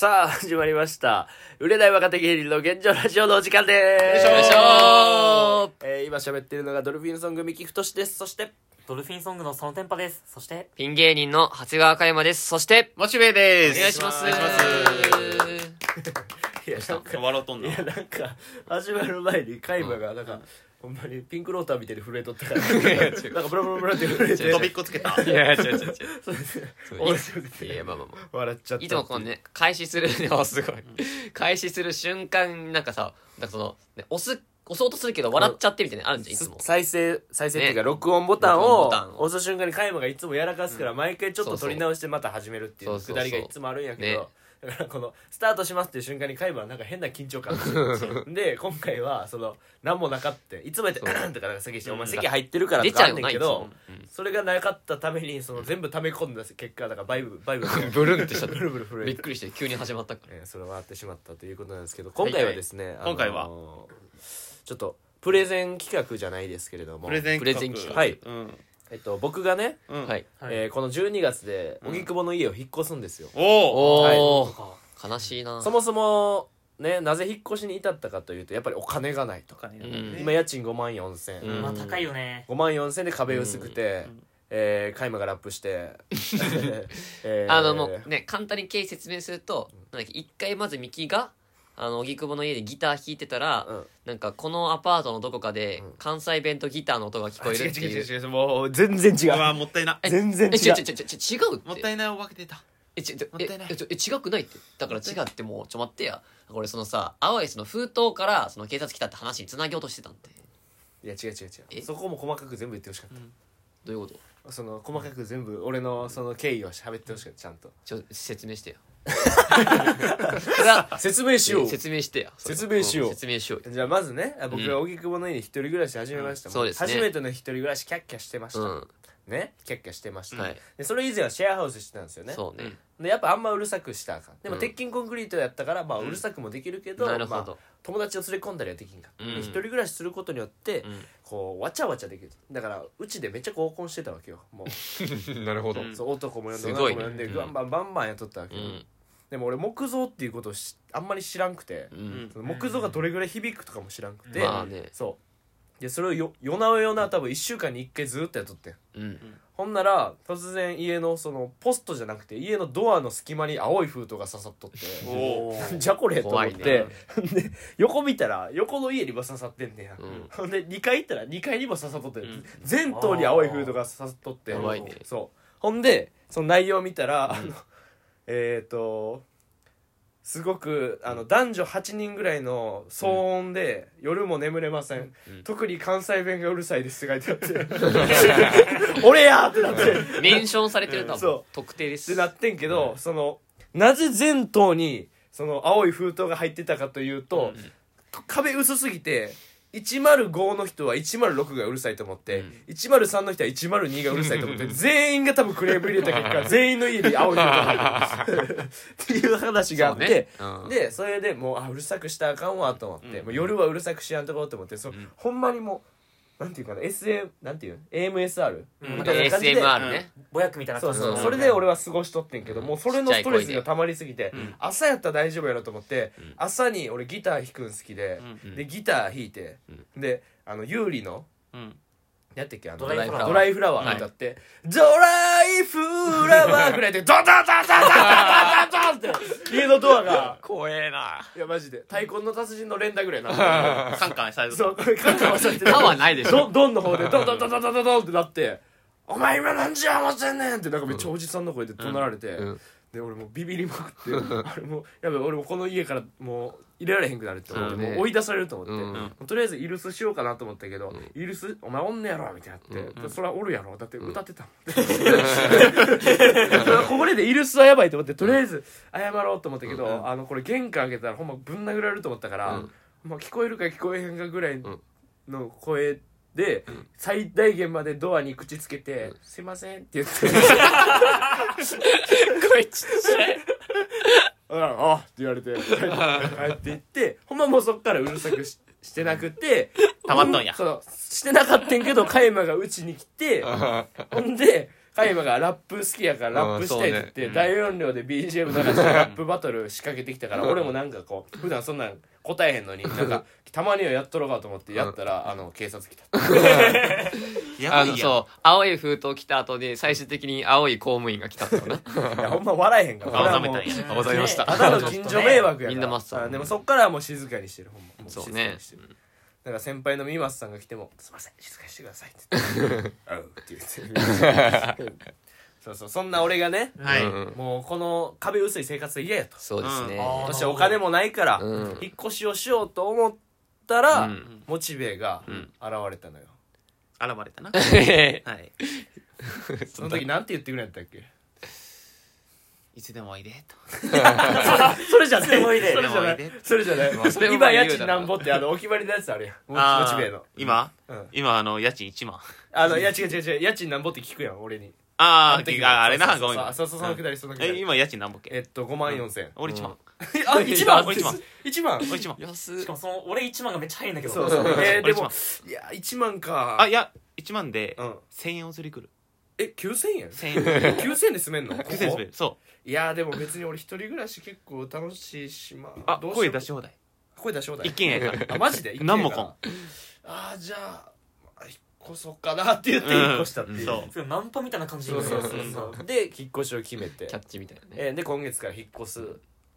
さあ、始まりました。売れない若手芸人の現状ラジオのお時間です。よいしょえー今喋ってるのがドルフィンソング三木太志です。そして、ドルフィンソングのそのテンパです。そして、ピン芸人の長谷川香山です。そして、モチベです。お願いします。お願いしいや、なんか、笑うとんのいや、なんか、始まる前に、カイマが、なんか、ほんまにピンクローターみたいに震えとったから、なんか、ブラブラブラって震えて、飛びっこつけた。いや、違う違う違う。面白くいて、や、まあまあまあ。笑っちゃった。いつもこのね、開始するのすごい。開始する瞬間、なんかさ、なんかその、ね、押す、押そうとするけど笑っちゃってみたいなのあるんじゃん、いつも。再生再生っていうか、ね。録音ボタン録音を。押す瞬間に加山がいつもやらかすから、毎回ちょっと撮り直してまた始めるっていうそうそう。くだりがいつもあるんやけど、ねだからこのスタートしますっていう瞬間に加山はなんか変な緊張感 で今回はその何もなかったいつもやって「そう。うん」とかなんか咳して「うん。お前咳入ってるから」出とかあちゃうんねんけどそれがなかったためにその全部溜め込んだ結果だからバイブバイブが。ブルンってしちゃった ブルブル震えて。びっくりして、急に始まったから。えーそれはあってしまったということなんですけど今回はですね、あのー今回は？ちょっとプレゼン企画じゃないですけれども。プレゼンプレゼン企画。はい。うん。えっと、僕がね、うん。はい。えーこの12月で荻窪の家を引っ越すんですよ、おお。おー、悲しいな。そもそもねなぜ引っ越しに至ったかというとやっぱりお金がないととかね。うん。今家賃5万4千、うん。まあ高いよね。5万4千で壁薄くて、えー、カイマがラップして、えーあのもうね簡単に経緯説明するとなんだっけ一回まずミキがあの荻窪の家でギター弾いてたら、うん。なんかこのアパートのどこかでうん。関西弁とギターの音が聞こえるっていう。違う違う違う違うもう全然違う。わうもったいな。え全然違う。えちょちょちょちょ違うって。もったいないお化け出た。えちょもったいない。ええちょえ違くないって。だから違ってもうちょ待ってや。これそのさ青いその封筒からその警察来たって話につなげようとしてたんでいや違う違う違え？うそこも細かく全部言ってほしかっどういうこと？た、その細かく全部俺のその経緯を喋ってほしかったちゃんと。ちょ説明してよ説明しよう。説明してよ。それ説明しよう。ん説明しようよ。じゃあまずねあ僕が荻窪の家に一人暮らし始めましたもん、そうですね。初めての一人暮らしキャッキャしてました、うんねキャッキャしてました、はい。でそれ以前はシェアハウスしてたんですよね。そうね。でやっぱあんまうるさくしたらあかん。でもうん。鉄筋コンクリートやったから、まあ、うるさくもできるけど、なるほど。まあ、友達を連れ込んだりはできんか。った、うん。で一人暮らしすることによって、うん。こうわちゃわちゃできる。だからうちでめっちゃ合コンしてたわけよ。もう。なるほど。うんそう男も呼んですごいね。女も呼んでうん。バンバンバンバンやっとったわけよ、うん。でも俺木造っていうことをしあんまり知らんくて、うん。その木造がどれぐらい響くとかも知らんくて、まあね。そうでそれをよ夜な夜な多分1週間に1回ずっとやっとってん。うん。ほんなら突然家のそのポストじゃなくて家のドアの隙間に青い封筒が刺さっとって。じゃこれ？と思っ怖いてね、で横見たら横の家にも刺さってんねや、うん。ほんで2階行ったら2階にも刺さっとって、ん。全棟に青い封筒が刺さっとってね。そう。ほんでその内容を見たら、あのえっ、とすごくあの男女8人ぐらいの騒音で、夜も眠れません、うん。特に関西弁がうるさいですって書いてあって。俺やーってなって。メンションされてる多分そう。特定です。ってなってんけど、そのなぜ全棟にその青い封筒が入ってたかというと、壁薄すぎて105の人は106がうるさいと思って、103の人は102がうるさいと思って 全員が多分クレーム入れた結果 全員の家に青い封筒が入ってるっていう話があって、そうね。うん。でそれでもうあうるさくしたらあかんわと思って、もう夜はうるさくしやんとこうと思ってそ、ほんまにもうなんていうかな SM なんていうの？AMSR、うん。みたいな感じで。ASMR ね。ぼやくみたいなそうそう、うん。それで俺は過ごしとってんけど、もうそれのストレスが溜まりすぎて、ん。朝やったら大丈夫やろと思って、ん。朝に俺ギター弾くん好きで、うん。でギター弾いて、であの有利のうん。やってっけあのドライフラワードライフラワー歌って、ドライフラワーぐらいでドンドンドンドンドンドンドンドンって家のドアが怖えないやマジで太鼓の達人の連打ぐらいなカンカンサイズ。そうこれカンカンされて歯はないでしょドンドンの方でドンドンドンドンドンドンドンってなって「お前今何時や思ってんねん!」ってなんかめっちゃおじさんの声で怒鳴られて、うんで俺もうビビりまくって あれもうやべ俺もこの家からもう入れられへんくなるって思って、ねもう追い出されると思って、うん。もうとりあえずイルスしようかなと思ったけど、イルスお前おんねやろみたいになって、でそれはおるやろ。だって歌ってたもん、ここでイルスはやばいと思ってとりあえず謝ろうと思ったけど、あのこれ玄関開けたらほんまぶん殴られると思ったから、うん。まあ、聞こえるか聞こえへんかぐらいん。の声で、最大限までドアに口つけて「すいません」って言って。声ちっちゃい「あ あ」って言われて帰って帰ってほんまもうそっからうるさくししてなくて たまっとんや。そうしてなかったんけど加山がうちに来てほんでカイマがラップ好きやからラップしたいって言って、うん。大音量で BGM 流してラップバトル仕掛けてきたから俺もなんかこう普段そんなん答えへんのに なんかたまにはやっとろうかと思ってやったら、あの警察来た。やばいやん。あのそう青い封筒来た後で最終的に青い公務員が来たんだよないやほんま笑えへんから。青ざめたんや。青ざめました。ただの近所迷惑やみんなマスターあでもそっからはもう静かにしてるほんま。そうね。にしてる。だから先輩のミマスさんが来ても「すいません静かにしてください」って言って「あう」って言ってそうそうそんな俺がねはい、うんもうこの壁薄い生活は嫌やと。そうですね、うん。そしてお金もないからうん。引っ越しをしようと思ったら、うん。モチベがん。現れたのよ、現れたな。はい。その時なんて言ってくれんやったっけ？いつでもおいでと。それじゃない。いつでもいいでそれじゃない。いつでもおいでそれじゃないまあそれもま今家賃なんぼってあのお決まりのやつあるやん。モチあー。モチベの。今、うん。今あの家賃1万。あのいや違う違う違う。家賃なんぼって聞くやん俺にあーの時ああれな。ごめんそうそうそうそのくだりそのくだ。りえ今家賃何ぼっけ？えっと5万4千。俺1万。あ 一番俺一番一番俺1万。安しかもその俺1万がめっちゃ早いんだけど。そうそう。えーでもいや1万か。あいや1万でうん。1000円お釣りくる。え9000円？1000円。9000円 で住めんの？9000円滑る。そいやでも別に俺一人暮らし結構楽しいしまうあどうしよう。声出し放題。声出し放題。一軒家やから。あマジで？何もこんん。あーじゃあまあ引っ越そうかなって言って引っ越したっていう、そう。すごいナンパみたいな感じそうそうそうう。んそう。で引っ越しを決めて。キャッチみたいなね。えーで今月から引っ越す。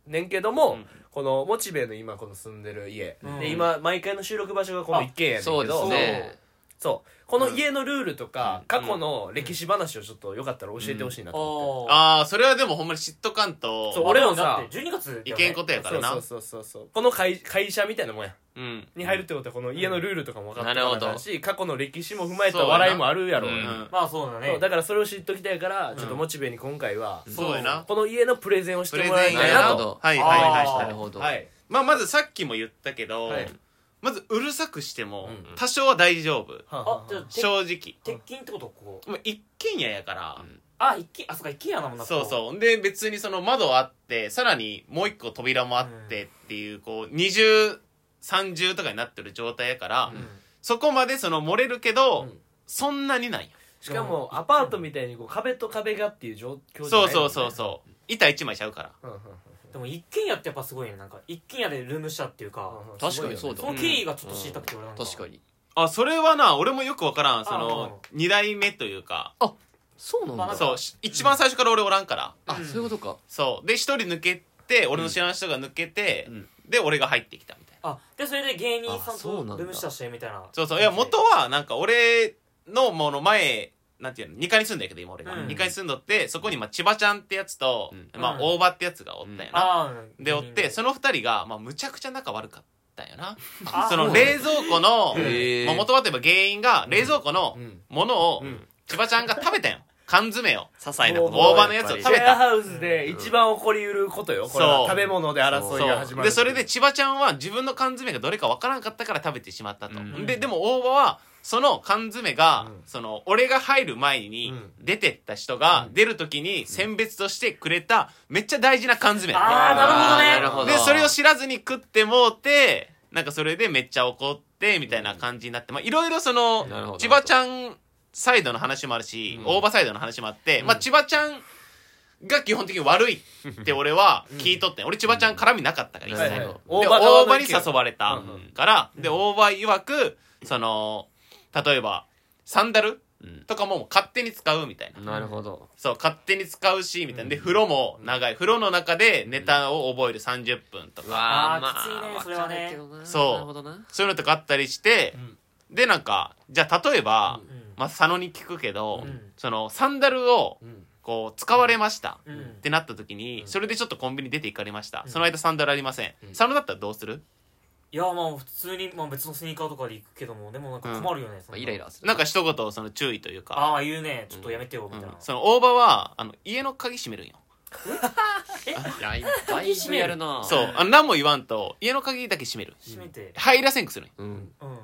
ねんけども、うん。このモチベの今この住んでる家、うん。で今毎回の収録場所がこの一軒家やねんけど。そうですねそう。この家のルールとか、うん。過去の歴史話をちょっとよかったら教えてほしいなと思って、あああそれはでもほんまに知っとかんとそうあ俺もさだって12月だよねいけんことやからな。そうそうそうそうこの会会社みたいなもんや。うん。に入るってことはこの家のルールとかも分かってなるほどなあかんし過去の歴史も踏まえた笑いもあるやろ。うん。うん。まあそうだそうねだからそれを知っときたいから、んちょっとモチベに今回は、そうやな。この家のプレゼンをしてもらいたいなと。なるほど。はいはいはいあーなるほど、はい。まあまずさっきも言ったけど、はいまずうるさくしてもうん多少は大丈夫、あじゃあて正直。鉄筋ってことここ？もう一軒家やから、あ一軒あそっか一軒家なもんなそうそう。で別にその窓あってさらにもう一個扉もあってっていうこう二重三重とかになってる状態やから、うん。そこまでその漏れるけど、うん。そんなにないよ。しかもアパートみたいにこう壁と壁がっていう状況じゃないうそそうそうそう。板一枚ちゃうから。うんうんうんでも一軒家ってやっぱすごいね。なんか一軒家でルームシェアっていうかうん確かにそうだその経緯がちょっと知りたくて俺なんか。確かに。あそれはな俺もよくわからん。そのあ二代目というか。そうなんだ、そうし一番最初から俺おらんから、あ、うん。そういうことか。そう。で一人抜けて俺の知らない人が抜けて、うん。で俺が入ってきたみたいな。あでそれで芸人さんあそうなんだ。とルームシェアしてみたいな。そうそう。いや元はなんか俺のもの前なんていうの？2階に住んだけど今俺が、うん。2階に住んどってそこにまあ千葉ちゃんってやつと、うん。まあうん。大場ってやつがおったよな、でおってその2人が、まあ、むちゃくちゃ仲悪かったよな。あ その冷蔵庫の、へー。まあ、元はといえば原因が冷蔵庫のうん。ものをうん。千葉ちゃんが食べたよ。缶詰を。些細な大葉のやつをシ食べた。ェアハウスで一番起こりうることよこれは。そう。食べ物で争いが始まるでそれで千葉ちゃんは自分の缶詰がどれかわからなかったから食べてしまったと、うん。ででも大場はその缶詰が、うん。その俺が入る前にうん。出てった人が出る時に選別としてくれためっちゃ大事な缶詰。あーなるほどね。なるほど。でそれを知らずに食ってもうてなんかそれでめっちゃ怒ってみたいな感じになってまあいろいろそのなるほど。千葉ちゃんサイドの話もあるし、うん。大場サイドの話もあって、うん。まあ千葉ちゃんが基本的に悪いって俺は聞いとってん。俺千葉ちゃん絡みなかったから一切、はいはいで大場場にの意見誘われたうんうん。から、で大場曰くその例えばサンダルうん。とかももう勝手に使うみたいな。なるほど。そう勝手に使うしみたいな。で風呂も長い。風呂の中でネタを覚える30分とうかあーわまきついねあそれはね。わかるけどな。そう。なるほどな。そういうのとかあったりして、でなんかじゃあ例えば、うん。まあ、佐野に聞くけど、うん。そのサンダルをうん。こう使われました、うん。ってなった時に、それでちょっとコンビニ出て行かれました、うん。その間サンダルありません、佐野だったらどうする？いやまあ普通に、まあ、別のスニーカーとかで行くけどもでもなんか困るよね、そん。なまあイライラする。なんか一言その注意というか、ああ言うねちょっとやめてよみたいな、うんその大場はあの家の鍵閉めるんよ。いやだい。ぶやるな。そう。あの何も言わんと家の鍵だけ閉める。閉めて。入らせんくするんよ。うん。うん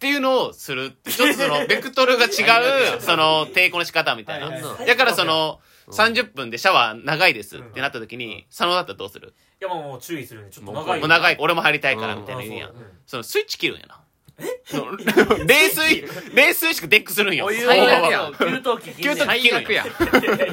っていうのをするってちょっとその ベクトルが違うその抵抗の仕方みたいな、だからそのうん。30分でシャワー長いですってなった時に佐野だったらどうする？いやまあもう注意するねちょっともう長い。もう長い俺も入りたいからみたいなあ言うやん。そのスイッチ切るんやな。冷水冷水しか出んくするん最悪やん給湯器給湯器最悪や。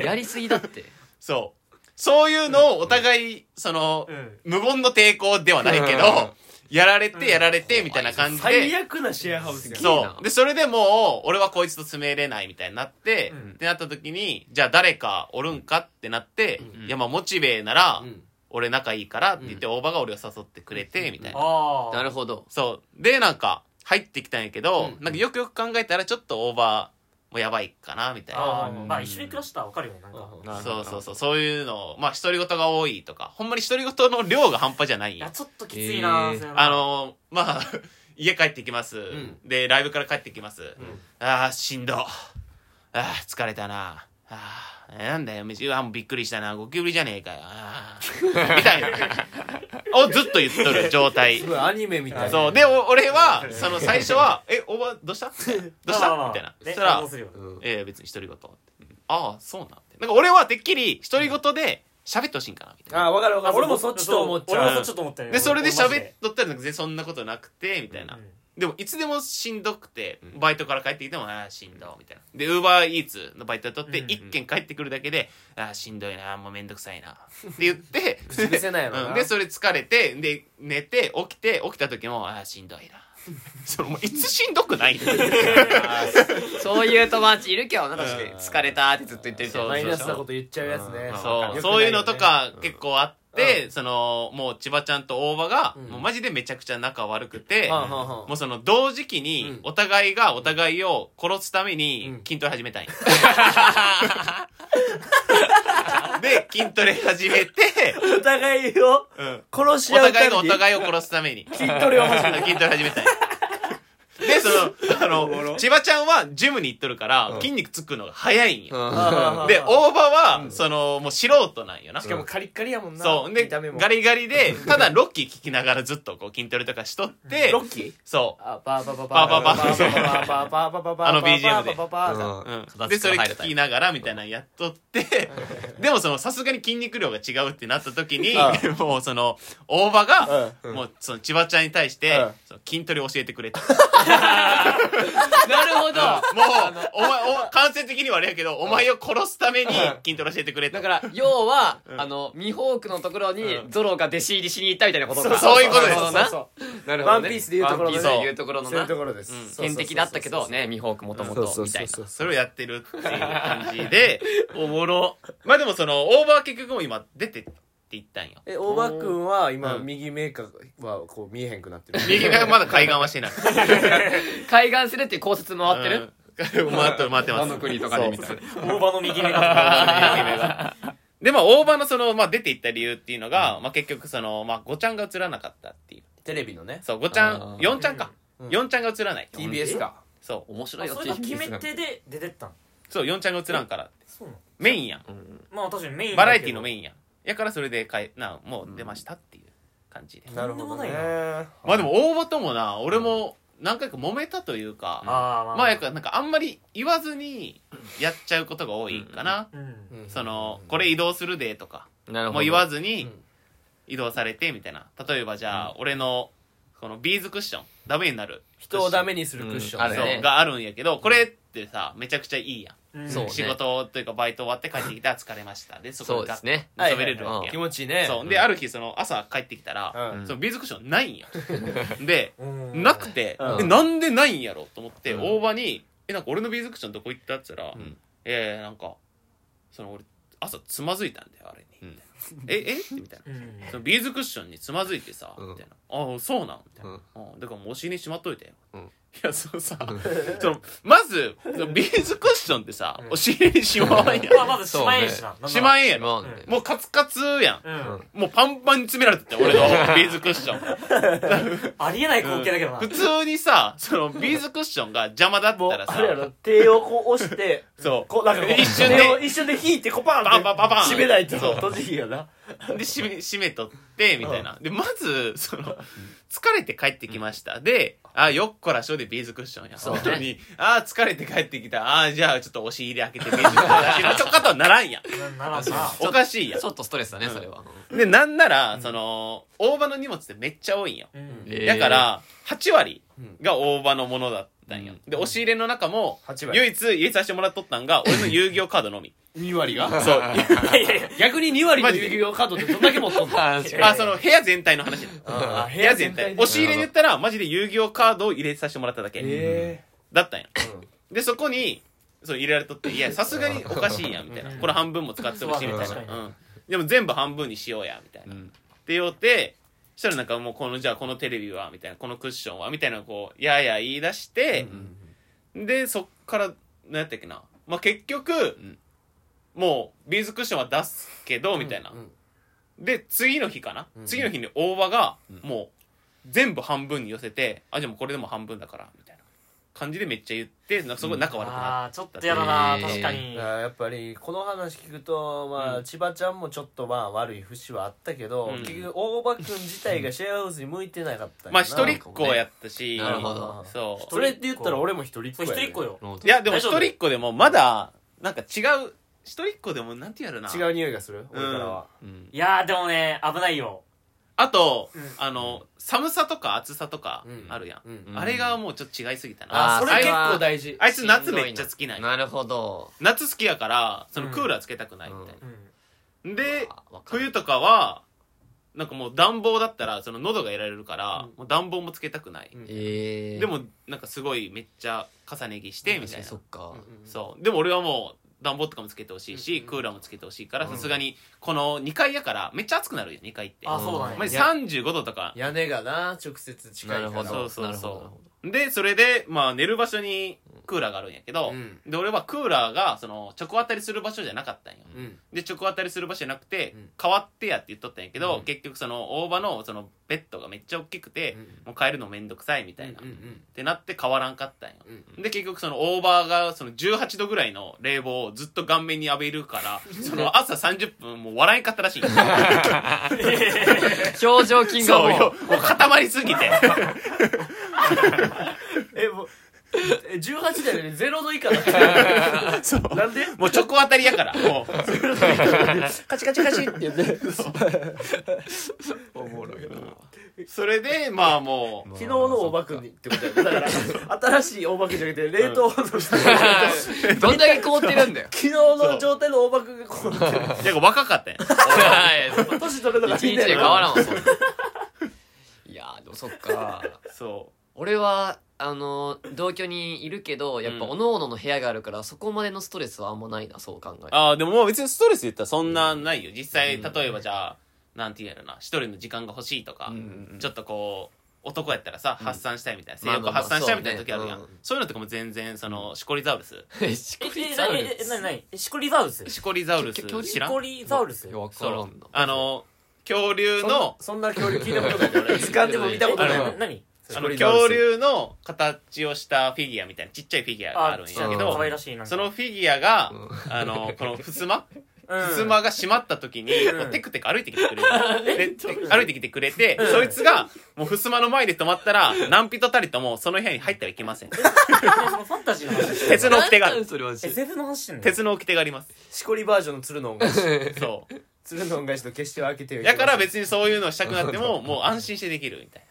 やりすぎだって。そう。そういうのをお互いそのうん。無言の抵抗ではないけどやられてやられてみたいな感じ最で悪なシェアハウスが。そう。でそれでもう俺はこいつと住めれないみたいになってうん。ってなった時にじゃあ誰かおるんかってなってうん。いやまあモチベならうん。俺仲いいからって言って大場が俺を誘ってくれてみたいな。ああなるほど。そう。でなんか入ってきたんやけどうん。なんかよくよく考えたらちょっと大場もやばいかなみたいな。ああうん。まあ一緒に暮らしたら分かるよねなんか。うん。そうそうそうそう。いうのまあ独り言が多いとかほんまに独り言の量が半端じゃない。ややちょっときついなえー。それはあのまあ 家帰ってきます、ん。でライブから帰ってきます、あーしんど。あー疲れたな。あーなんだよ飯は。もうびっくりしたな。ゴキブリじゃねえかよ。あー。みたいなをずっと言っとる状態。すごいアニメみたい。なそう。でお俺はその最初は「えおばどうした?」どうした?」みたいな。そねしたら反応するようん「えー、別に独り言」ああそうなんてなんか俺はてっきり独り言で喋ってほしいんかなみたいな。あ分かる分かる。俺もそっちと思っちゃう。俺もそっちと思ったよでそれで喋っとったら全然そんなことなくてみたいな、うんでもいつでもしんどくてうん。バイトから帰ってきても「ああしんど」みたいな。でウーバーイーツのバイト取ってうん一件帰ってくるだけで「ああしんどいなもうめんどくさいな」って言って 口癖なんやろな。うん。でそれ疲れてで寝て起きて起きた時も「ああしんどいな」そいつしんどくない そういう友達いるけどな確かに。疲れたってずっと言ってるマイナスなこと言っちゃうやつね。うん。そう。ね。そういうのとか結構あって、そのもう千葉ちゃんと大場が、うん。もうマジでめちゃくちゃ仲悪くて、はんもうその同時期うん。にお互いがお互いを殺すためにうん。筋トレ始めたんや。で、筋トレ始めて、お互いをうん。殺しお合うために。互いがお互いを殺すために。筋トレを始め 筋トレ始めたんや。で、その、あの、千葉ちゃんはジムに行っとるから筋肉つくのが早いんよ。うんで、大場は、その、もう素人なんよな。しかもカリッカリやもんなそう。で、見た目もガリガリで、ただロッキー聞きながらずっとこう筋トレとかしとって、ロッキー？そう。あパーパーパーパーパーパーパーパーパーパーパーパーパーあの BGM でパーパーパーうんうん、形でそれ聞きながらみたいなのやっとってでもそのさすがに筋肉量が違うってなった時にうもうその大場がうんもうその千葉ちゃんに対してうんその筋トレ教えてくれとなる ほど。もうお前お間接的にはあれやけどお前を殺すために筋トレ教えてくれと。だから要はうん。あのミホークのところにうん。ゾロが弟子入りしに行ったみたいなことか。そういうことです。なるほどうなるほどね。ワンピースで言うところのね。ワンピースで言うところのそういうなところです。うんそうそうそうそう。天敵だったけどねミホークもともそうそうとみたいなそう。それをやってるっていう感じで おもろ。まあでもそのオーバー結局もう今出てって言ったんよ。え大場君は今うん。右目かはこう見えへんくなってる。右がまだ海岸はしてない。海岸するっていう考察回ってる？うん。回って回ってます。あの国とかでみたいな大場の右目が右目が。でまあ大場のその、まあ、出ていった理由っていうのが、まあ、結局その、まあ、ごちゃんが映らなかったっていう。テレビのね。そうごちゃんあー。4ちゃんか、うん。4ちゃんが映らない TBS か。そう。面白いよ。それが決め手で出てったんそう4ちゃんが映らんから。そうなの。メインやん。うんまあ確かにメインバラエティのメインやんやからそれでかえなもう出ましたっていう感じで、なるほどね。まあでも大場ともな俺も何回か揉めたというか、ああまあ。まあやっぱなんかあんまり言わずにやっちゃうことが多いかな、そのこれ移動するでとか。もう言わずうにん。移動されてみたいな。例えばじゃあ、俺のこのビーズクッションダメになる人をダメにするクッションうん。あるねそうがあるんやけどこれってさめちゃくちゃいいやん、うん。そうね。仕事というかバイト終わって帰ってきたら疲れました。でそこでそうですね。寝そべれるわけやん。気持ちいいね。そう。である日その朝帰ってきたら、うん。そのビーズクッションないんやでうん。なくて、うん。えなんでないんやろと思って、うん。大場に「えなんか俺のビーズクッションどこ行った?」って言ったら「ん。えー、なんかその俺朝つまずいたんだよあれに」みたいなええ？ってみたいな。うん。そのビーズクッションにつまずいてさ、うん。みたいな「ああそうなん」みたいな、うん。うん。だからもうお尻にしまっといて。よ、うんいやそのさ。そのまずそのビーズクッションってさ、うん。お尻にしまわんやん。まあまずしまえんしな。しまえん。やろまあね。もうカツカツやん。うん。もうパンパンに詰められてて俺のビーズクッション。ありえない光景だけどな。普通にさそのビーズクッションが邪魔だったらさ。あれやろ。手をこう押してそう。こうなんか一瞬で。一瞬で引いてこうパンパンパンパンパン締めないとそう閉じひんよなで締め締めとってみたいなでまずその疲れて帰ってきましたであよっこらしょでビーズクッションや。そう。ね本当に。あ疲れて帰ってきた。あじゃあちょっと押し入れ開けてビーズクッション。出しましょうかとはならんやん。ならなおかしいやちょっとストレスだねうん。それは。んでなんならその大葉の荷物ってめっちゃ多いんよ。うん。えー。だから8割が大葉のものだったんよ。うん。で押し入れの中も8割。唯一入れさせてもらっとったんが 俺の遊戯王カードのみ。2割が？そう。いやいやいや逆に2割の遊戯王カードってどんだけ持っとんの？ああその部屋全体の話。なのあ部屋全体。押し入れで言ったらマジで遊戯王カードを入れさせてもらっただけ。えだったんよ。えでそこにそう入れられとっていや さすがにおかしいやんみたいな。うん。これ半分も使ってるしみたいな、うん、でも全部半分にしようやみたいな、って言おってそしたらなんかもうこのじゃあこのテレビはみたいなこのクッションはみたいなこうやや言い出して、でそっから何やったっけな、まあ、結局、ん。もうビーズクッションは出すけどみたいな、うんで次の日かな、うん次の日に大葉がもう全部半分に寄せてあじゃあもうこれでも半分だからみたいな感じでめっちゃ言ってなんかすごい仲悪くなっああちょっとやだなえー。確かに。やっぱりこの話聞くとまあ、うん。千葉ちゃんもちょっとまあ悪い節はあったけど、うん。結局大場君自体がシェアハウスに向いてなかったんやな。まあ一人っ子やったし、なるほど。そう。それって言ったら俺も一人っ子そうやで一人っ子よ。いやでも一人っ子でもまだなんか違う一人っ子でもなんてやるな。違う匂いがする？俺からは、うん。いやーでもね危ないよあと、うん。あの寒さとか暑さとかうん。あるやん、うん。うんあれがもうちょっと違いすぎたな。あーあそれ結構大事。あいつ夏めっちゃ好きなんや。なるほど夏好きやからそのうん。クーラーつけたくないみたいうん。な、であわかる。冬とかはなんかもう暖房だったらその喉が得られるから、うん。もう暖房もつけたくない、うん。ええでもなんかすごいめっちゃ重ね着してみたいな。そっか。そう。でも俺はもう暖房とかもつけてほしいし、うんクーラーもつけてほしいからうん。さすがにこの2階やからめっちゃ暑くなるよ2階って。あそうだねまじいや35度とか。屋根がな直接近いから。なるほど。そうそうそほうでそれでまあ寝る場所にクーラーがあるんやけど、うん。で俺はクーラーがその直当たりする場所じゃなかったんよ、うん。で直当たりする場所じゃなくて、うん。変わってやって言っとったんやけど、うん。結局その大場のそのベッドがめっちゃ大きくて、うん。もう変えるのめんどくさいみたいな、うんうんってなって変わらんかったんよ、うん。で結局そのオーバーがその18度ぐらいの冷房をずっと顔面に浴びるから その朝30分もう笑えんかったらしい。ど 表情筋がもそうよ。もう固まりすぎて えもうえ18だよね。0度以下だ。ったなんで？もう直当たりやから。もうカチカチカチって言って。おもろいな。それでまあもう。昨日の大場君にってことやね。だから新しい大場君じゃなくて冷凍保存したどんだけ凍ってるんだよ。昨日の状態の大場君がこうなってる。いや若かったんや年取るのが一日で変わらんわいやーでもそっかそ俺はあの同居にいるけどやっぱうん各々の部屋があるからそこまでのストレスはあんまないなそう考えああでももう別にストレス言ったらそんなないよ。実際うん。例えばじゃあなんて言うんやろな一人の時間が欲しいとか、ちょっとこう男やったらさ、うん。発散したいみたいな性まあまあまあ欲発散したいみたいな時あるやん、そうね。うん。そういうのとかも全然そのシコリザウルス？シコえリザウルええなになに？えシコリザウルス？シコリザウルス？知らんシコリザウルス？いやわかそうらんな。あの恐竜のそんな恐竜聞いたことない。俺。図鑑でも見たことない。あのわな何？あの恐竜の形をしたフィギュアみたいなちっちゃいフィギュアがあるんやけうんど可愛らしいなんか。そのフィギュアが、うん。あの この襖うん。襖が閉まった時に、テクテク歩いてきてくれ て。歩いてきてくれて、そいつがもう襖の前で止まったら何人たりともその部屋に入ってはいけません。そのファンタジーの話鉄の掟がある。鉄の掟があります。しこりバージョンの鶴の恩返し。そう。鶴の恩返しと決しては開けてよだから別にそういうのしたくなってももう安心してできるみたいい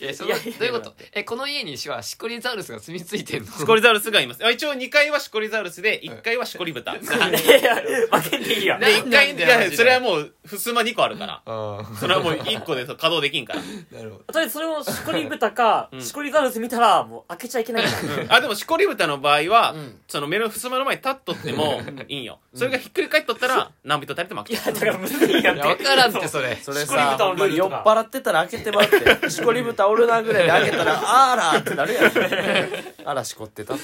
やそのいやいやどういうこと？えこの家にはシコリザウルスが住み着いてんの？なシコリザウルスがいます。あ一応2階はシコリザウルスで1階はシコリ豚でいやいや負けんでいいやな1階それはもう襖2個あるから。あそれはもう1個でそう稼働できんから。あなるほど。とりあえずそれをシコリ豚かうん。シコリザウルス見たらもう開けちゃいけないから。あでもシコリ豚の場合は、うん。その目の襖の前に立っとってもいいんよ。それがひっくり返っとったら何人たりとも開いけやだからむずいやんいや分からんってそれ。それしこり豚のさ酔っルールとか。払ってたら開けてもらって。し こり豚おるなぐらいで開けたらあらーってなるやん。あらしこってたって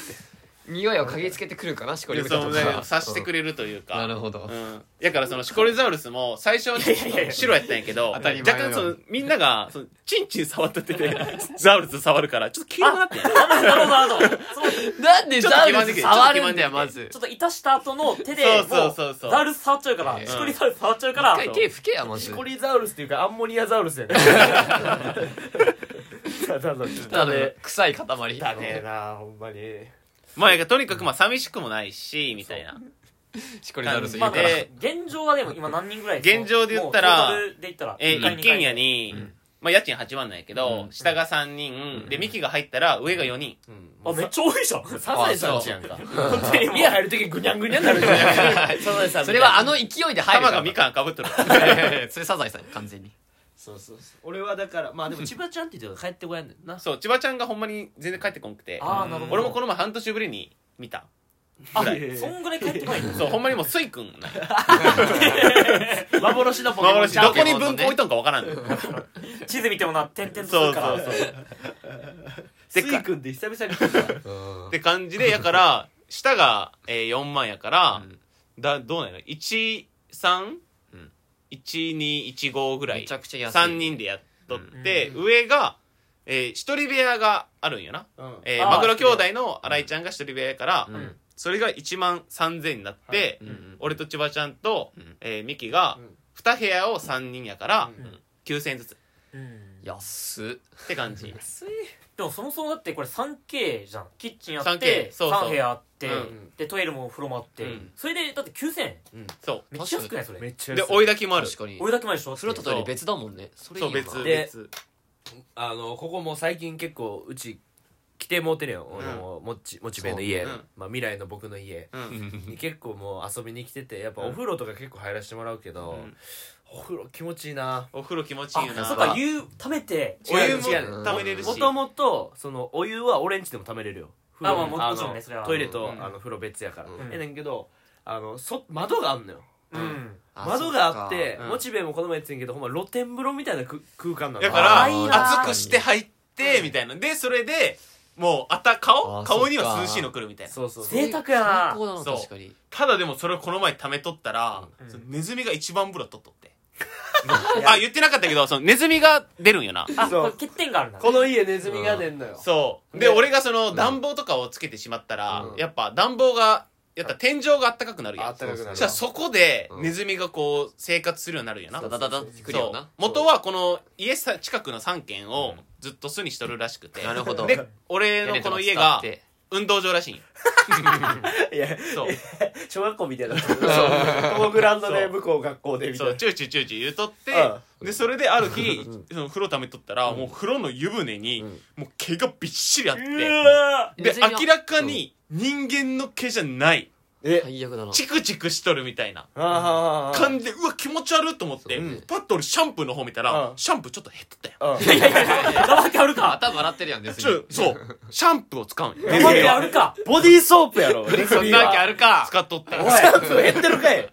匂いを嗅ぎつけてくるかなシコリでその豚とかね察してくれるというか、なるほど。うん、だからそのシコリザウルスも最初は 白やったんやけど若干そのみんながそのチンチン触ってて ザウルス触るからちょっと黄色くなってなるほどなんでザウルス触るんだよまずちょっといたした後の手でそうそうもそうそう。ザウルス触っちゃうからええシコリザウルス触っちゃうから一回手拭けやまず。シコリザウルスっていうかアンモニアザウルスやね。ただ臭い塊。汚ねえなほんまにまあとにかくまあ寂しくもないしみたいな。しこりザルスまあ現状はでも今何人ぐらい現状で言ったらえ一軒家二にまあ家賃8万なんやけどうん。下が3人。でミキが入ったら上が4人。回あめっちゃ多いじゃん。サザエさんちやんか。家入る時ぐにゃんぐにゃんなるじゃん。サザエさんそれはあの勢いで入る玉がみかんかぶっとる。それサザエさん完全にそうそうそう。俺はだからまあでも千葉ちゃんって言って帰ってこやんねんな。そう千葉ちゃんがほんまに全然帰ってこんくて。ああなるほど。俺もこの前半年ぶりに見た。あぐらい。そんぐらい帰ってこないんだ。そうほんまにもうスイ君なんや。幻のポケモン幻。どどこに文庫置いとんかわからん。のよ地図見てもな点々とすそうるから。そうそうスイ君って久々に聞いたって感じでやから下が、えー、4万やから、だどうなんやろ。13うん1215ぐらい。めちゃくちゃ安い。3人でやっとって、うん。上が、えー、一人部屋があるんよな、うん。えー、あーマグロ兄弟の新井ちゃんが一人部屋やから、うん。それが1万3000になって、うんうん俺と千葉ちゃんと、うん。えー、ミキがうん。2部屋を3人やから、うん。9000円ずつ。うん。安っ。って感じでもそもそもだってこれ 3K じゃん。キッチンあっ 3K てそうそう。3部屋あってうんでトイレも風呂もあって。うん。それでだって9000円。そめっちゃ安くないそれ。めっちゃうで追い炊きもある。確かに。俺だけ前でしょ？風呂と。トイレ別だもんね。それいいよな。そう別。で別あのここも最近結構うち来てもうてるよ、ん。あのもちもちべの家、そううん。まあ、未来の僕の家。うん。に結構もう遊びに来ててやっぱお風呂とか結構入らせてもらうけど、うん。お風呂気持ちいいな。お風呂気持ちいいよな。あそっか湯溜めてお湯もめれるし。もともとそのお湯は俺んちでも溜めれるよ。風呂あまあももちろんのねそれは。トイレと、うん。あの風呂別やから、うん。えねんけどあのそ窓があんのよ。うん。あ窓があってモチベもこの前言ってんけどほんま露天風呂みたいなく空間なのだから熱くして入ってみたいな。でそれでもうあた顔？顔には涼しいの来るみたいな。そうそうそう。贅沢やな。最高だなそう。確かに。ただでもそれをこの前貯めとったら、うん。そのネズミが一番風呂取っとって。あ言ってなかったけどそのネズミが出るんよな。そう。あこれ欠点があるんだね。この家ネズミが出んのよ。そう。でで俺がその暖房とかをつけてしまったら、うん。やっぱ暖房がやったら天井があったかくなるやん。あったかくなる。そしたらそこでうん。ネズミがこう生活するようになるんやな、ダダダダってくるよそう。な。元はこの家さ近くの3軒をずっと巣にしとるらしくて。なるほど。で俺のこの家が運動場らしいんよ。いやそう。小学校みたいな。そう。このグラウンドで向こう学校でみたいな。そうチューチューチューチュー言うとってうでそれである日その風呂溜めとったらもう風呂の湯船にうん。もう毛がびっしりあって。うわで明らかに人間の毛じゃないえ最悪だな。チクチクしとるみたいな。ああ感じでうわ気持ち悪いと思って。そうねパッと俺シャンプーの方見たらうん。シャンプーちょっと減っとったよあいやいやいや黙ってあるか。頭洗ってるやんネズミちょそう。シャンプーを使うんよ。黙ってあるか。ボディーソープやろ。ネズそんなわけあるか。使っとっておい。シャンプー減ってるかい。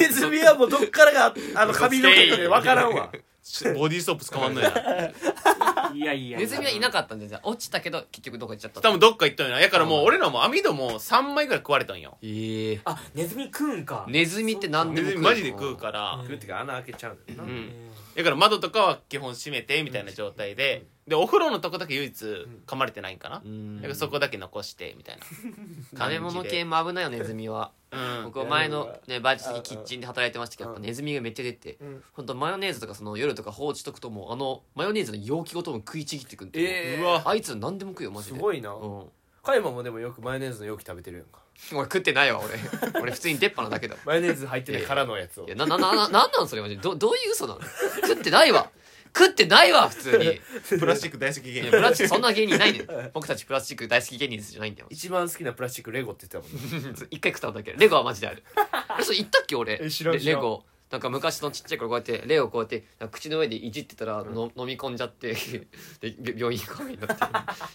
ネズミはもうどっからがあの髪の毛で分からんわ ボディーソープ使わんのや。ないやいや。ネズミはいなかったんでじゃあ落ちたけど結局どこ行っちゃった。多分どっか行ったんやな。やからもう俺らも網戸も3枚ぐらい食われたんよ。ええ。あネズミ食うんか。ネズミって何でも食うネズミマジで食うから。うん。食うってか穴開けちゃうねん。なうん。だから窓とかは基本閉めてみたいな状態ででお風呂のとこだけ唯一噛まれてないんかな？うん。だからそこだけ残してみたいな。食べ物系も危ないよネズミは。うん。僕は前のねバイト先キッチンで働いてましたけどやっぱネズミがめっちゃ出てうん。本当マヨネーズとかその夜とか放置しとくともうあのマヨネーズの容器ごとも食いちぎってくんでええうわ。あいつ何でも食うよマジで。すごいな。うん。カイマもでもよくマヨネーズの容器食べてるやんか。俺食ってないわ俺。俺普通に出っ歯なだけだマヨネーズ入ってない空のやつを。いやなななななんなんそれマジで。どどういう嘘なの？食ってないわ食ってないわ普通に。プラスチック大好き芸いや人プラスチックそんな芸人いないねん。僕たちプラスチック大好き芸人じゃないんだよ。一番好きなプラスチックレゴって言ってたもんね。一回食ったんだけ。どレゴはマジである。えそう言ったっけ俺？え知らん知らん。レレゴ。なんか昔のちっちゃい頃こうやってレゴこうやってなんか口の上でいじってたらの、飲み込んじゃって でび病院行くことになって。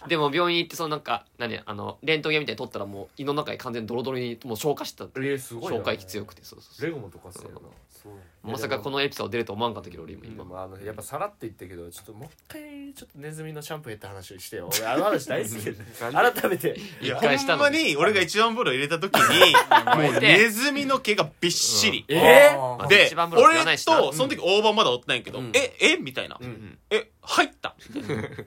でも病院行ってそのなんか何あのレントゲンみたいに取ったらもう胃の中に完全にドロドロにもう消化してた。すごいな。消化液強くてそうそうそう。レゴもとかするよな。そうまさかこのエピソード出ると思わんかったけど俺今。今今もあのやっぱさらって言ったけどちょっともう一回ちょっとネズミのシャンプー減った話をしてよ。俺あの話大好き。で 改めて。いや一回したの。ほんまに俺が一番風呂入れた時に もうネズミの毛がびっしり、えあー。で俺とその時大葉まだおったんやけど、うん。え？え？みたいな、ん。え？入った？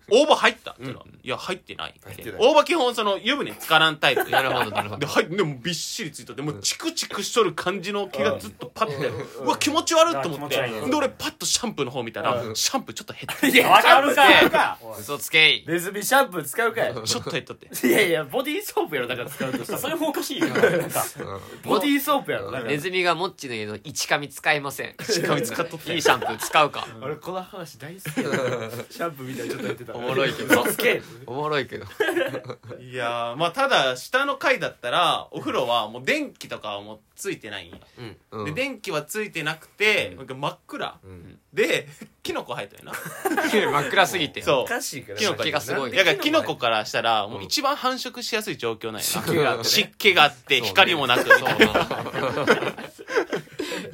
大葉入った？って言ったら、いや入ってない。大葉基本その湯船に浸からんタイプ。なるほどなるほど。で入ってでもびっしりついとってもうチクチクしとる感じの毛がずっとパッて。うわ気持持ち悪いと思って。で俺パッとシャンプーの方見たらうん。シャンプーちょっと減って。いやわかるかシャンプーかおい。嘘つけい。ネズミシャンプー使うかい。ちょっと減っとって。いやいやボディーソープやろだから使うとしたら。それもおかしいよボディーソープやろだから。ネズミがモッチの家の一紙使いません。一紙使っとって。いいシャンプー使うか。俺この話大好きやシャンプーみたいにちょっとやってた。おもろいけど。嘘つけ。おもろいけど。いやーまあただ下の階だったらお風呂はもう電気とかはもうついてない。んやうん。で電気はついてなくてなんか真っ暗。ん。で キノコ生えたよな。真っ暗すぎて。そう。おかしいからキノコ気がすごい。だからキノコからしたらもう一番繁殖しやすい状況なんやな。湿気があってね。湿気があって光もなくみたいな。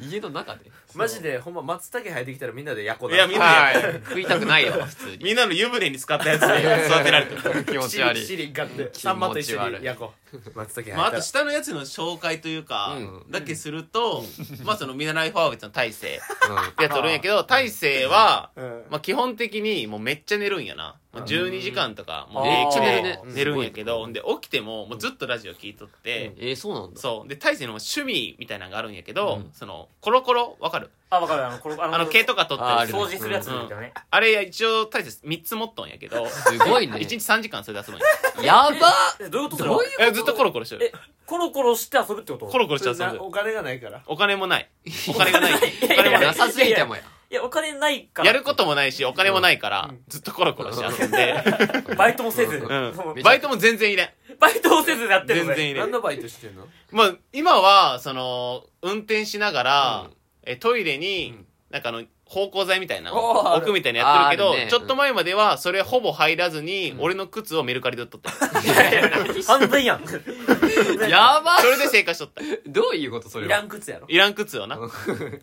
家の中で？マジでほんま松茸生えてきたらみんなでヤコだいやみんなはい。食いたくないよ普通に。みんなの湯船に使ったやつで育てられてる。気持ち悪い。シリン買ってサンマと一緒にヤコ松茸生えたまあ、あらと下のやつの紹介というか、うん。だけすると、まあそのミナライファーベットの大勢ってやつおるんやけど大勢は、うん。まあ基本的にもうめっちゃ寝るんやな、まあ、12時間とかもうめっちゃ寝るね寝るんやけどで起きてももうずっとラジオ聞いとって、えー、そうなんだ。そう。で大勢の趣味みたいなのがあるんやけど、うん。そのコロコロわかる？あわかる。あのこれああの毛とか取ったり掃除するやつみたいなね。あれ一応大勢3つ持っとんやけど。すごいね。1日3時間それで遊ぶんややばえどういうことどういうえずっとコロコロしてる。えコロコロして遊ぶってこと？コロコロして遊ぶ。なお金がないから。お金もない。お金がない。お金もないなさすぎてもや。いやお金ないから。やることもないしお金もないから、ずっとコロコロして遊んで、バイトもせず、うん。もうバイトも全然いらん。バイトもせずやってるのね全然いらん。何のバイトしてんの？まあ今はその運転しながら、うんえトイレに、なんかあの芳香剤みたいな置くみたいなのやってるけど、ね。ちょっと前まではそれほぼ入らずに、俺の靴をメルカリで売っとった犯罪 やん。やばそれで生活しとった。どういうことそれいはらん靴やろ。いらん靴をな。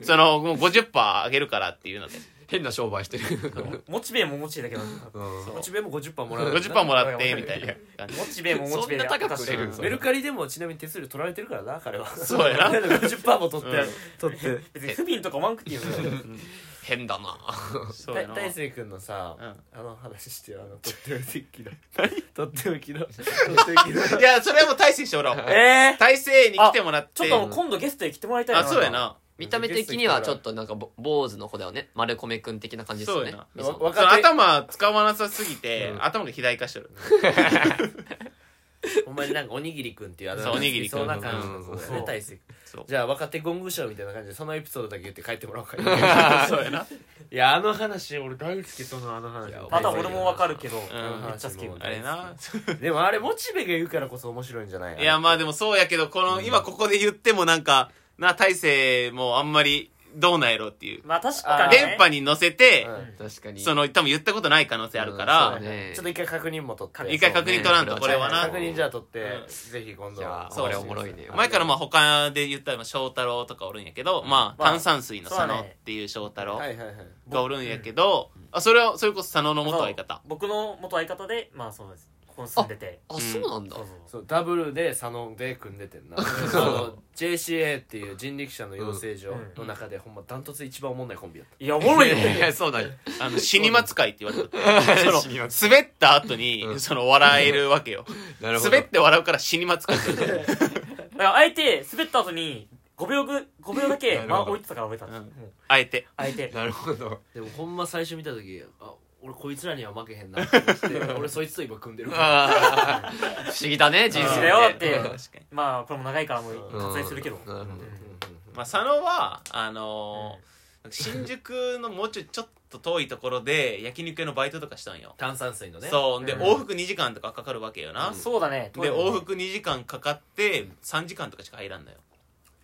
そのもう50%あげるからっていうので変な商売してる。モチベもモチベだけどモチベも50%もらう。50%もらってみたいな感じ。モチベもモチベでそんな高く売れるメルカリでもちなみに手数料取られてるからな彼は。そうやな。50%も取って、うん。取って。別に不憫とか思わんくていいよ。変だな。そうやな。大勢君のさ、うん。あの話してよあのとっておきのとっておきのとっておきのいやそれはもう大勢してもらおう。ええ大勢に来てもらって。ちょっと今度ゲストで来てもらいたいな。あそうやな見た目的にはちょっとなんかぼ坊主の子だよね。丸米くん的な感じですよね。そうやな。頭使わなさすぎて、頭が肥大化してる。お前なんかおにぎりくんっていうあのそうおにぎりくん。そうな感じだよね大勢そう。じゃあ若手ゴングショーみたいな感じでそのエピソードだけ言って帰ってもらおうか。そうやな。いやあの話俺大好きそのあの話。やまだ俺もわかるけどん。めっちゃ好きうんあれな。でもあれモチベが言うからこそ面白いんじゃないいやまあでもそうやけどこの、今ここで言ってもなんかな大勢もあんまりどうなんやろっていう。まあ確かにね。電波に乗せて、うん。確かに。その多分言ったことない可能性あるかうんら、ちょっと一回確認も取って。一回確認取らんとこれはな、確認じゃあ取って、うん。ぜひ今度じゃあそうこれおもろいね。前からまあ他で言ったらまあ翔太郎とかおるんやけど、まあまあ炭酸水の佐野っていう翔太郎はいはいはい。がおるんやけど、あそれはそれこそ佐野の元相方。僕の元相方でまあそうですここに住んでて。あそうなんだ。そうそうそう。ダブルで佐野で組んでてんな。あの JCA っていう人力車の養成所の中でほんまダントツ一番おもんないコンビやった。いやおもろいよいやいやそうだよあの死に松会って言われてて その滑った後に、うん。その笑えるわけよ。なるほど。滑って笑うから死に松会って言われてる だからあえて滑った後に5秒ぐ5秒だけなるほど。間置いてたから覚えたんですうん。あえて。あえて。なるほど。でもほんま最初見た時あ俺こいつらには負けへんなって思って 俺そいつと今組んでるから。あー 不思議だね人生だよって確かに。まあこれも長いからもううん。割愛するけど。なるほど。まあ、佐野はあのー新宿のもうちょいちょっと遠いところで焼肉屋のバイトとかしたんよ、炭酸水のね。そう。で、うん。往復2時間とかかかるわけよな、そうだね。で往復2時間かかって3時間とかしか入らんのよ。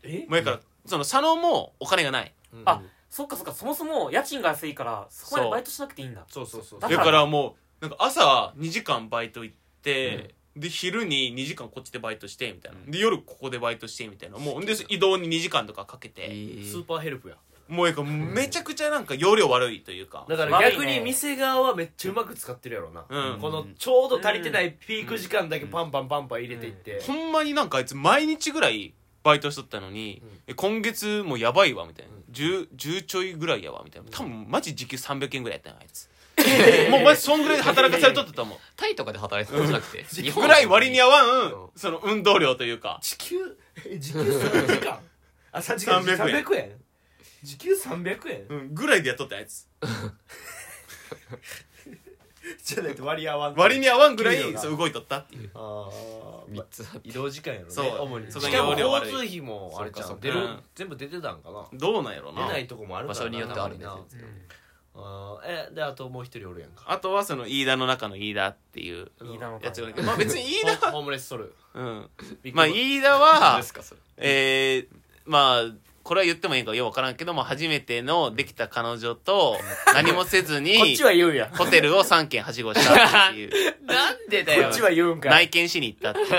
え？もうやから、その佐野もお金がない。うん。あそっかそっかそもそも家賃が安いからそこまでバイトしなくていいんだ。そうそうそう。だだからもうなんか朝2時間バイト行って、で昼に2時間こっちでバイトしてみたいな、で夜ここでバイトしてみたいな。もうで移動に2時間とかかけて、スーパーヘルプや。もうやからめちゃくちゃなんか容量悪いというか。だから逆に店側はめっちゃうまく使ってるやろな、うん。このちょうど足りてないピーク時間だけパンパンパンパン入れていって、ほんまになんかあいつ毎日ぐらいバイトしとったのに、え今月もうやばいわみたいな、10, 10ちょいぐらいやわみたいな。多分マジ時給300円ぐらいやったよあいつ。もうマジそんぐらいで働かされとったと思う。タイとかで働いてたんじゃなくて日本ぐらい割に合わうん。んその運動量というか。時給？え時給3時間あ3時間300円。300円。時給300円？うんぐらいでやっとったあいつ じゃないと割り合わん。割に合わんぐらい給料が。そう動いとったっていう。あ3あつあ移動時間やろね。そう。主に。そしかも交通費もあれちゃそうか。う出るうん全部出てたんかな。どうなんやろな。出ないとこもあるから場所によってあるね。な全然あーえであともう一人おるやんか。あとはその飯田の中の飯田っていう飯田のやつがおるけどまあ別に飯田 ホームレスソル。うん。まあ飯田 何はですかそれ。えー、まあこれは言ってもいいんかよく分からんけども初めてのできた彼女と 何もせずにこっちは言うん。やホテルを3軒はしごしたっていう。なんでだよ。こっちは言うんかい。内見しに行ったっていう。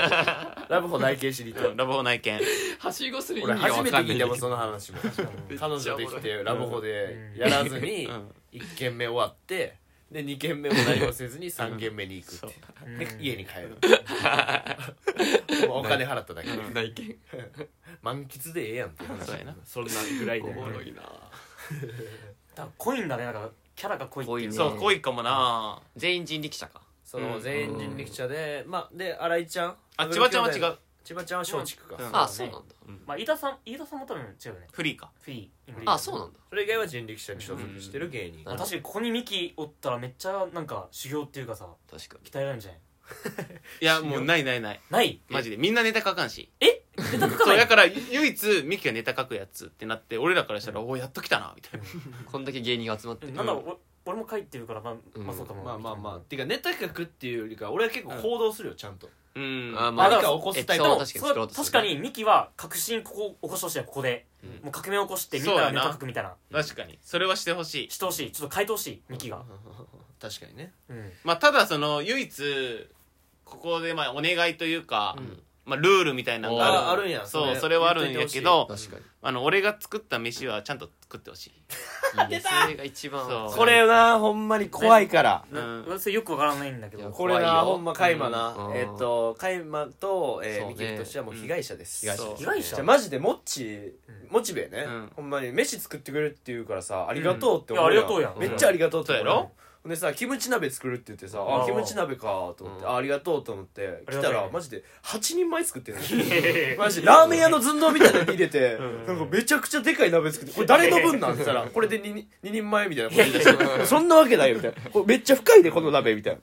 ラブホ内見しに行った。ラブホ内見。はしごする意俺味が初めて聞いたもんその話も。彼女できてラブホでうんやらずにうん。1軒目終わってで2軒目も何もせずに3軒目に行くってう。ん。で家に帰る。もうお金払っただけ内見満喫でええやんって話そうやな。そんなぐらいでおもろいな。だ濃いんだね。なんかキャラが濃いっていうそう濃いかもな。全員人力車か。その全員人力車でまあで新井ちゃんあ千葉ちゃんは違う千葉ちゃんは松竹かうん。あそうなんだ。まあ飯田さん飯田さんも多分違うよね。フリーか。フリーあそうなんだ。それ以外は人力車に所属してる芸人。うん。まあ確かにここにミキおったらめっちゃなんか修行っていうかさ確かに。鍛えられるんじゃない？いやもうないないない。ない？マジで。みんなネタ書かんし。え？ネタ書かない？そうだから唯一ミキがネタ書くやつってなって俺らからしたら「おおやっときたな」みたいな。こんだけ芸人が集まってるなんだろうお俺も書いてるからまあうん。まあそうかも。まあまあまあ。ていうかネタ書くっていうよりか俺は結構行動するよちゃんとうん。あ何か起こすタイプエピソードの確かにそう作ろうとする確かにミキは革新ここ起こしてほしいよここで。うん。もう革命を起こしてみんそうやな。ながネタ書くみたいな確かに。それはしてほしい。してほしい。ちょっと変えてほしいミキが。確かにね。うん。まあただその唯一ここでまあお願いというか、うん。まあ、ルールみたいなのがある。ああるんや。そうそれそれはあるんやけど確かにあの俺が作った飯はちゃんと作ってほしい。いいねそれが一番そう。これなほんまに怖いから。うん。なそれよくわからないんだけど。いやこれ怖いよなほんまカイマなうんえっとカイマとえーね。ミキとしてはもう被害者です。被害者。そう。被害者じゃあマジでモッチモチベね、うん。ほんまに飯作ってくれるって言うからさありがとうって思ううん。いやありがとうやん。めっちゃありがとうって思そうやろ？ほんでさキムチ鍋作るって言ってさあーあキムチ鍋かと思って、うん。あありがとうと思って来たらマジで8人前作ってるの マジで。ラーメン屋の寸胴みたいなのに入れてん。なんかめちゃくちゃでかい鍋作ってこれ誰の分なんって言ったら これで 2, 二人前みたいなこと言い出して そんなわけないよみたいな。これめっちゃ深いでこの鍋みたい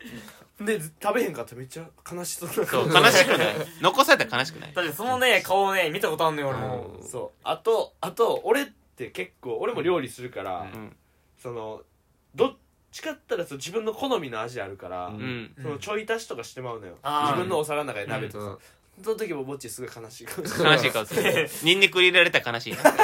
な。で食べへんかったらめっちゃ悲しそう。なそう悲しくない。残されたら悲しくない。だってそのね顔をね見たことあんのよ俺も。そう。あとあと俺って結構俺も料理するから、うん。そのどっちかったらその自分の好みの味あるから、ううん。そのちょい足しとかしてまうのよ。あー。自分のお皿の中で鍋とか、うんその時もぼっちすごい悲しい顔悲しい顔するニンニク入れられたら悲しいな。確か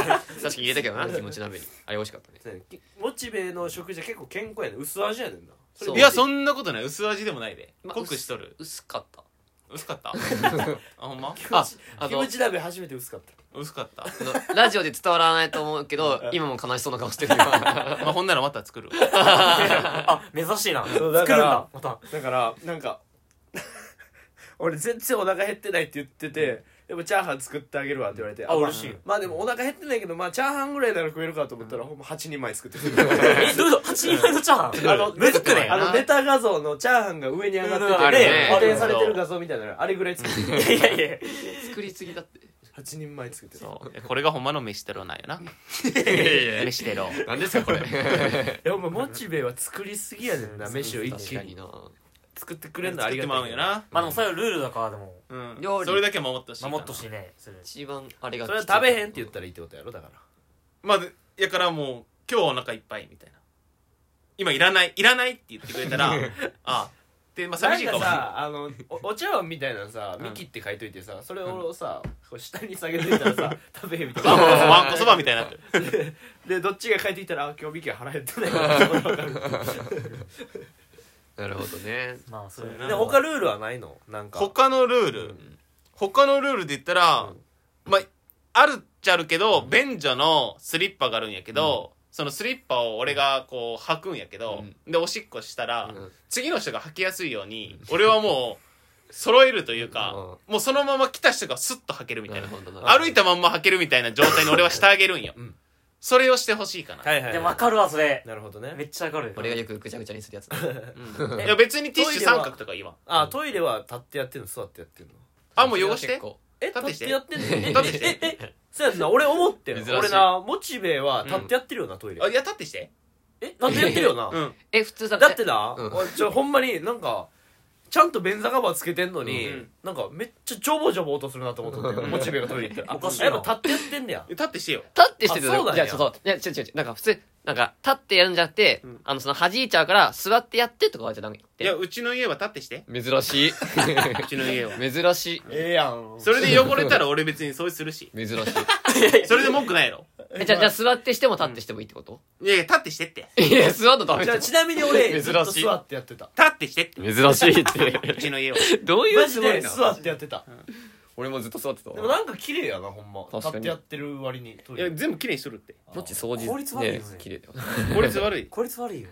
に入れたけどな。キムチ鍋にあれ美味しかったね。そうモチベの食事は結構健康やねん薄味やねんなれそういやそんなことない。薄味でもないで。まあ濃くしとる。薄かった。薄かった？あほんま？ああのキムチ鍋初めて薄かった。薄かった。あのラジオで伝わらないと思うけど今も悲しそうな顔してる今 まあほんならまた作る あ目指しいな。そう作るんだ。また。だからなんか俺全然お腹減ってないって言ってて、でもチャーハン作ってあげるわって言われてまあ嬉しい。よまあでもお腹減ってないけどまあチャーハンぐらいなら食えるかと思ったら、ほんま8人前作ってる。えどういうこと？8人前のチャーハン？あのむずくねあのネタ画像のチャーハンが上に上がってて、ね。固定されてる画像みたいなのあれぐらい作ってる。いやいやいや作りすぎだって。8人前作ってる。そう。これがほんまの飯テロなんよな。飯テロ。何ですかこれ。いやお前モチベは作りすぎやねんな飯を一気に作ってくれんのあ作ってりがたいまうんよな。まあでもそれはルールだからでも。うん。料理。それだけは守ってほし。守ってほしいねそれ。一番あれがそれは食べへんって言ったらいいってことやろだから。まあでやからもう今日お腹いっぱいみたいな。今いらないいらないって言ってくれたら ああでまあ寂しいかも。しれないかさあのおお茶碗みたいなのさうん。ミキって書いといてさそれをさこう下に下げといたらさ 食べへんみたいな。ワンコそばみたいになってる。でどっちが帰ってきたらあ今日ミキは腹減ってないから分かるなるほどね。まあそれで他ルールはないの？なんか。他のルール、他のルールで言ったら、まああるっちゃあるけど、便所のスリッパがあるんやけど、そのスリッパを俺がこう履くんやけど、でおしっこしたら、うん。次の人が履きやすいように、俺はもう揃えるというか、もうそのまま来た人がスッと履けるみたいな。なるほどな。るほど歩いたまんま履けるみたいな状態に俺はしてあげるんよ、んそれをしてほしいかな、はいはいでも分かるわそれ。なるほどね。めっちゃ分かる俺がよくぐちゃぐちゃにするやつだ。いや別にティッシュ三角とかいいわ。あトイレは立ってやってんの？座ってやってんの？あもう汚して。え立ってやってんの？え立ってして。ええそうやんな。俺思ってん珍しい。俺なモチベは立ってやってるよなトイレ。あいや立ってして。え立ってやってるよな？うん。え普通さだってな、うん。俺ちょほんまになんかちゃんと便座カバーつけてんのに、うん。なんかめっちゃジョボジョボ音するなと思ってモチベがトイレ行って。あ おかしいな。やっぱ立ってやってんねや。立ってしてよ。立ってしてあそうなんや。いやそうそういや違う違う違うなんか普通なんか立ってやるんじゃなくて、ん。あのその弾いちゃうから座ってやってとかはじゃなくいやてうちの家は立ってして。珍しい。うちの家は。珍しい。ええやん。それで汚れたら俺別に掃除するし。珍しい。それで文句ないやろえじゃあじゃあ座ってしても立ってしてもいいってこと、いやいや立ってしてって。いや座んのダメじゃあじゃんちなみに俺珍しい。ずっと座ってやってた。立ってしてって。珍しいって。うちの家は どういうマジつもりな座ってやってた。俺もずっと座ってたでもなんか綺麗やなほんま。確かに。立ってやってる割にトイレ。いや全部きれいにしとるって。もっち掃除効率悪いよね。綺麗だよ効率悪い。効率悪いよ。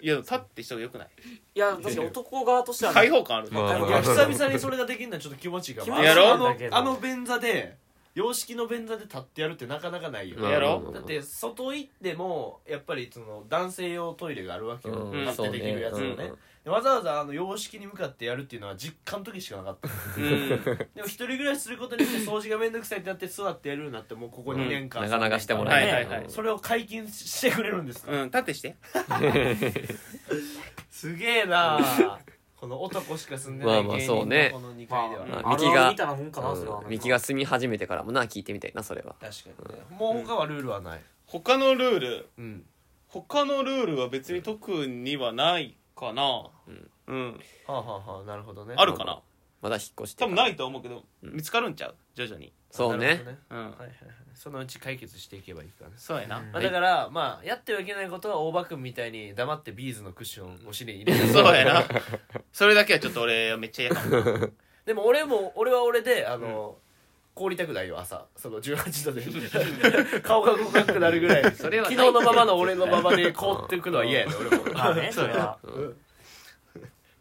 いや立ってした方がよくない？いや確かに男側としてはね。開放感ある。まあいや久々にそれができるのはちょっと気持ちいいかも気持ちいいやろあのだけどあの便座で洋式の便座で立ってやるってなかなかないようん。やろ？だって外行ってもやっぱりその男性用トイレがあるわけよ、うん。立ってできるやつもね、そうねでわざわざあの洋式に向かってやるっていうのは実家の時しかなかった。うん。でも一人暮らしすることによって掃除が面倒くさいってなって座ってやるようになってもうここ2年間、なかなかしてもらはえない。いはいはい。それを解禁してくれるんですか、うん。立ってして。すげえな この男しか住んでないまあまあ芸人そうね。のこの2階では、まあるミキがあるみたいなもんかなそれは。うんミキが住み始めてからもな聞いてみたいなそれは。確かにね。もう他はルールはない。他のルール。うん。他のルールは別に特にはないかな。うん、はあはあはあなるほどね。あるかな？まだ引っ越して多分ないと思うけど見つかるんちゃう？徐々に。そうね。なるほどうん。はいはいはいそのうち解決していけばいいから。ねそうやな、うん。まあ、だから、まあやってはいけないことは大場君みたいに黙ってビーズのクッションお尻に入れる そうやな。それだけはちょっと俺めっちゃ嫌かも でも俺も俺は俺であの、凍りたくないよ朝。その18度で。顔が動かなくなるぐらい。それは昨日のままの俺のままで凍っていくのは嫌やね俺も。まあねそれは。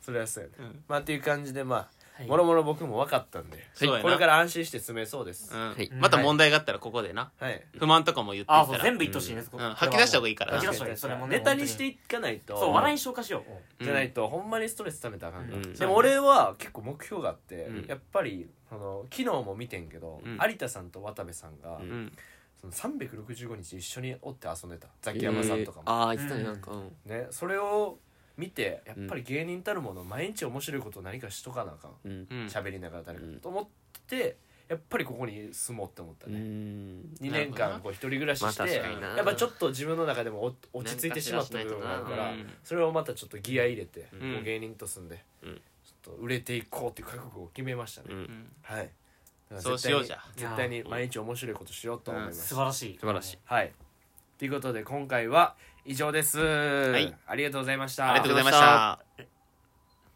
それはそうやね、うん。まあっていう感じでまあはい。もろもろ僕も分かったんでそうやな。これから安心して住めそうです、うん。はい。また問題があったらここでな。はい。不満とかも言っていったら。全部言ってほしいねうん。吐き出した方がいいから。な吐き出した方がいい。それもねネタにしていかないと。そう笑いに消化しよう。じゃないとほんまにストレス溜めたらあかんから、うん。でも俺は結構目標があって、うん。やっぱりあの昨日も見てんけど、うん。有田さんと渡部さんが、うん。その365日一緒におって遊んでた。ザキヤマさんとかも、えー。ああ言ってたねなんか。うん。ね、それを見てやっぱり芸人たるもの毎日面白いことを何かしとかなあかん。うん。うん喋、りながら誰かうん。と思ってやっぱりここに住もうって思ったうね、ん。2年間こう一人暮らしまあして、確かにな。やっぱちょっと自分の中でもお落ち着いてしまった部分があるから、うん。それをまたちょっとギア入れて、うん。もう芸人と住んで、うん。ちょっと売れていこうっていう覚悟を決めましたね、うん。うんはい。だからそうしようじゃ。絶対に絶対に毎日面白いことしようと思いました、素晴らしい。素晴らしい。はい。ということで今回は以上です、い。ありがとうございました。ありがとうございました